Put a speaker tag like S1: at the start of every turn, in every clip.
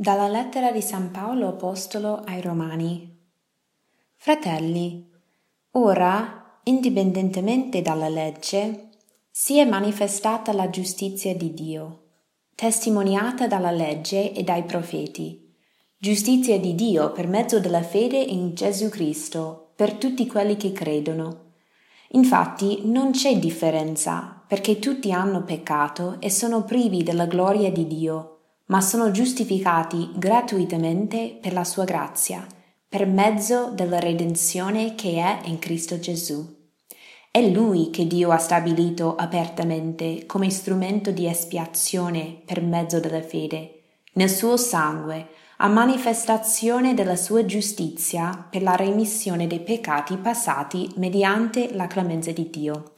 S1: Dalla lettera di San Paolo Apostolo ai Romani. Fratelli, ora, indipendentemente dalla legge, si è manifestata la giustizia di Dio, testimoniata dalla legge e dai profeti, giustizia di Dio per mezzo della fede in Gesù Cristo per tutti quelli che credono. Infatti non c'è differenza, perché tutti hanno peccato e sono privi della gloria di Dio ma sono giustificati gratuitamente per la sua grazia, per mezzo della redenzione che è in Cristo Gesù. È Lui che Dio ha stabilito apertamente come strumento di espiazione per mezzo della fede, nel suo sangue, a manifestazione della sua giustizia per la remissione dei peccati passati mediante la clemenza di Dio,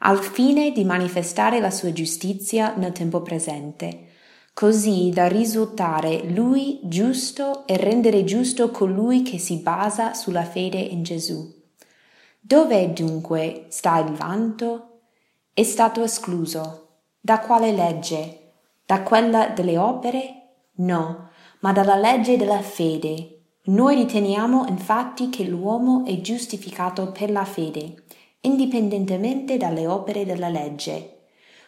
S1: al fine di manifestare la sua giustizia nel tempo presente così da risultare lui giusto e rendere giusto colui che si basa sulla fede in Gesù. Dove dunque sta il vanto? È stato escluso. Da quale legge? Da quella delle opere? No, ma dalla legge della fede. Noi riteniamo infatti che l'uomo è giustificato per la fede, indipendentemente dalle opere della legge.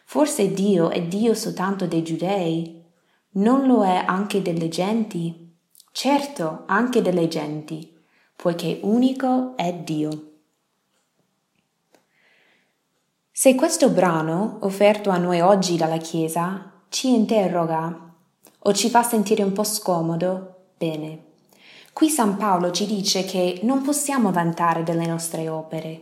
S1: Forse Dio è Dio soltanto dei giudei? Non lo è anche delle genti? Certo, anche delle genti, poiché unico è Dio. Se questo brano, offerto a noi oggi dalla Chiesa, ci interroga o ci fa sentire un po' scomodo, bene. Qui San Paolo ci dice che non possiamo vantare delle nostre opere.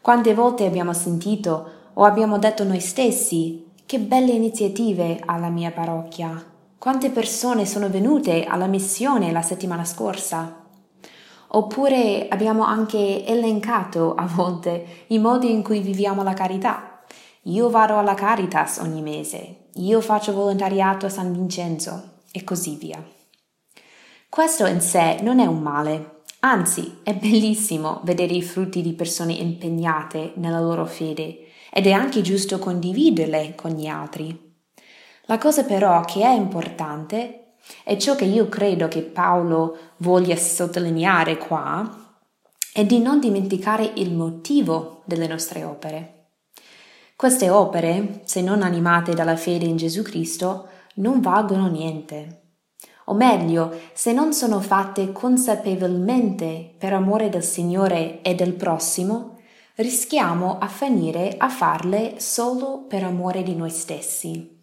S1: Quante volte abbiamo sentito o abbiamo detto noi stessi che belle iniziative alla mia parrocchia. Quante persone sono venute alla missione la settimana scorsa. Oppure abbiamo anche elencato a volte i modi in cui viviamo la carità. Io vado alla Caritas ogni mese, io faccio volontariato a San Vincenzo e così via. Questo in sé non è un male, anzi è bellissimo vedere i frutti di persone impegnate nella loro fede ed è anche giusto condividerle con gli altri. La cosa però che è importante e ciò che io credo che Paolo voglia sottolineare qua è di non dimenticare il motivo delle nostre opere. Queste opere, se non animate dalla fede in Gesù Cristo, non valgono niente. O meglio, se non sono fatte consapevolmente per amore del Signore e del prossimo, rischiamo a finire a farle solo per amore di noi stessi.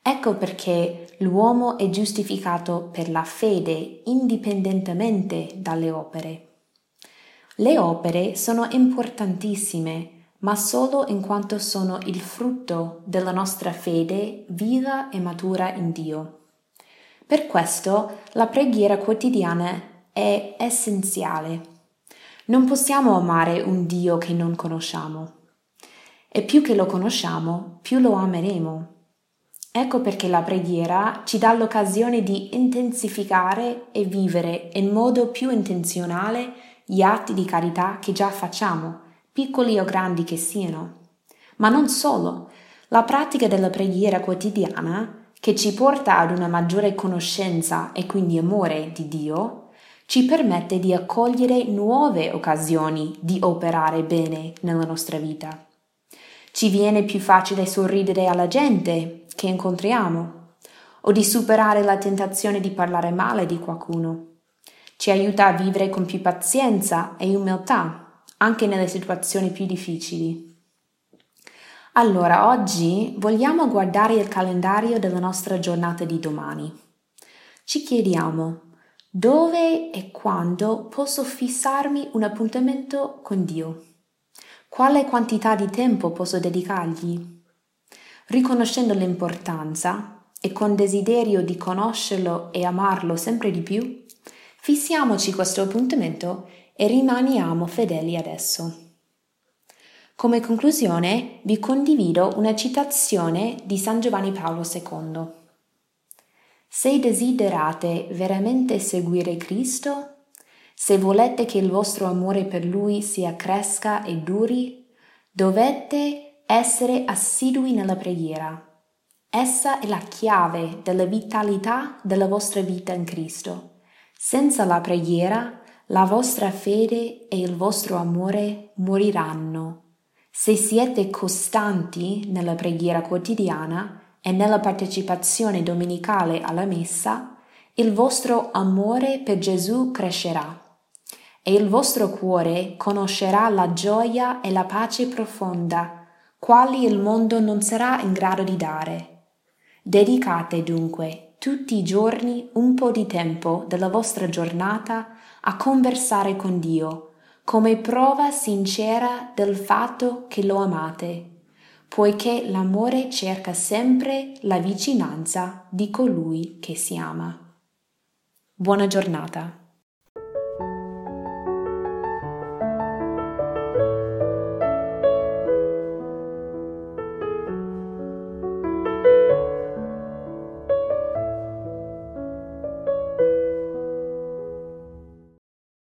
S1: Ecco perché l'uomo è giustificato per la fede indipendentemente dalle opere. Le opere sono importantissime, ma solo in quanto sono il frutto della nostra fede viva e matura in Dio. Per questo la preghiera quotidiana è essenziale non possiamo amare un Dio che non conosciamo. E più che lo conosciamo, più lo ameremo. Ecco perché la preghiera ci dà l'occasione di intensificare e vivere in modo più intenzionale gli atti di carità che già facciamo, piccoli o grandi che siano. Ma non solo, la pratica della preghiera quotidiana, che ci porta ad una maggiore conoscenza e quindi amore di Dio, ci permette di accogliere nuove occasioni di operare bene nella nostra vita. Ci viene più facile sorridere alla gente che incontriamo o di superare la tentazione di parlare male di qualcuno. Ci aiuta a vivere con più pazienza e umiltà anche nelle situazioni più difficili. Allora, oggi vogliamo guardare il calendario della nostra giornata di domani. Ci chiediamo dove e quando posso fissarmi un appuntamento con Dio? Quale quantità di tempo posso dedicargli? Riconoscendo l'importanza e con desiderio di conoscerlo e amarlo sempre di più, fissiamoci questo appuntamento e rimaniamo fedeli ad esso. Come conclusione vi condivido una citazione di San Giovanni Paolo II. Se desiderate veramente seguire Cristo, se volete che il vostro amore per Lui si accresca e duri, dovete essere assidui nella preghiera. Essa è la chiave della vitalità della vostra vita in Cristo. Senza la preghiera, la vostra fede e il vostro amore moriranno. Se siete costanti nella preghiera quotidiana e nella partecipazione domenicale alla messa, il vostro amore per Gesù crescerà e il vostro cuore conoscerà la gioia e la pace profonda, quali il mondo non sarà in grado di dare. Dedicate dunque tutti i giorni un po' di tempo della vostra giornata a conversare con Dio, come prova sincera del fatto che lo amate, poiché l'amore cerca sempre la vicinanza di colui che si ama. Buona giornata.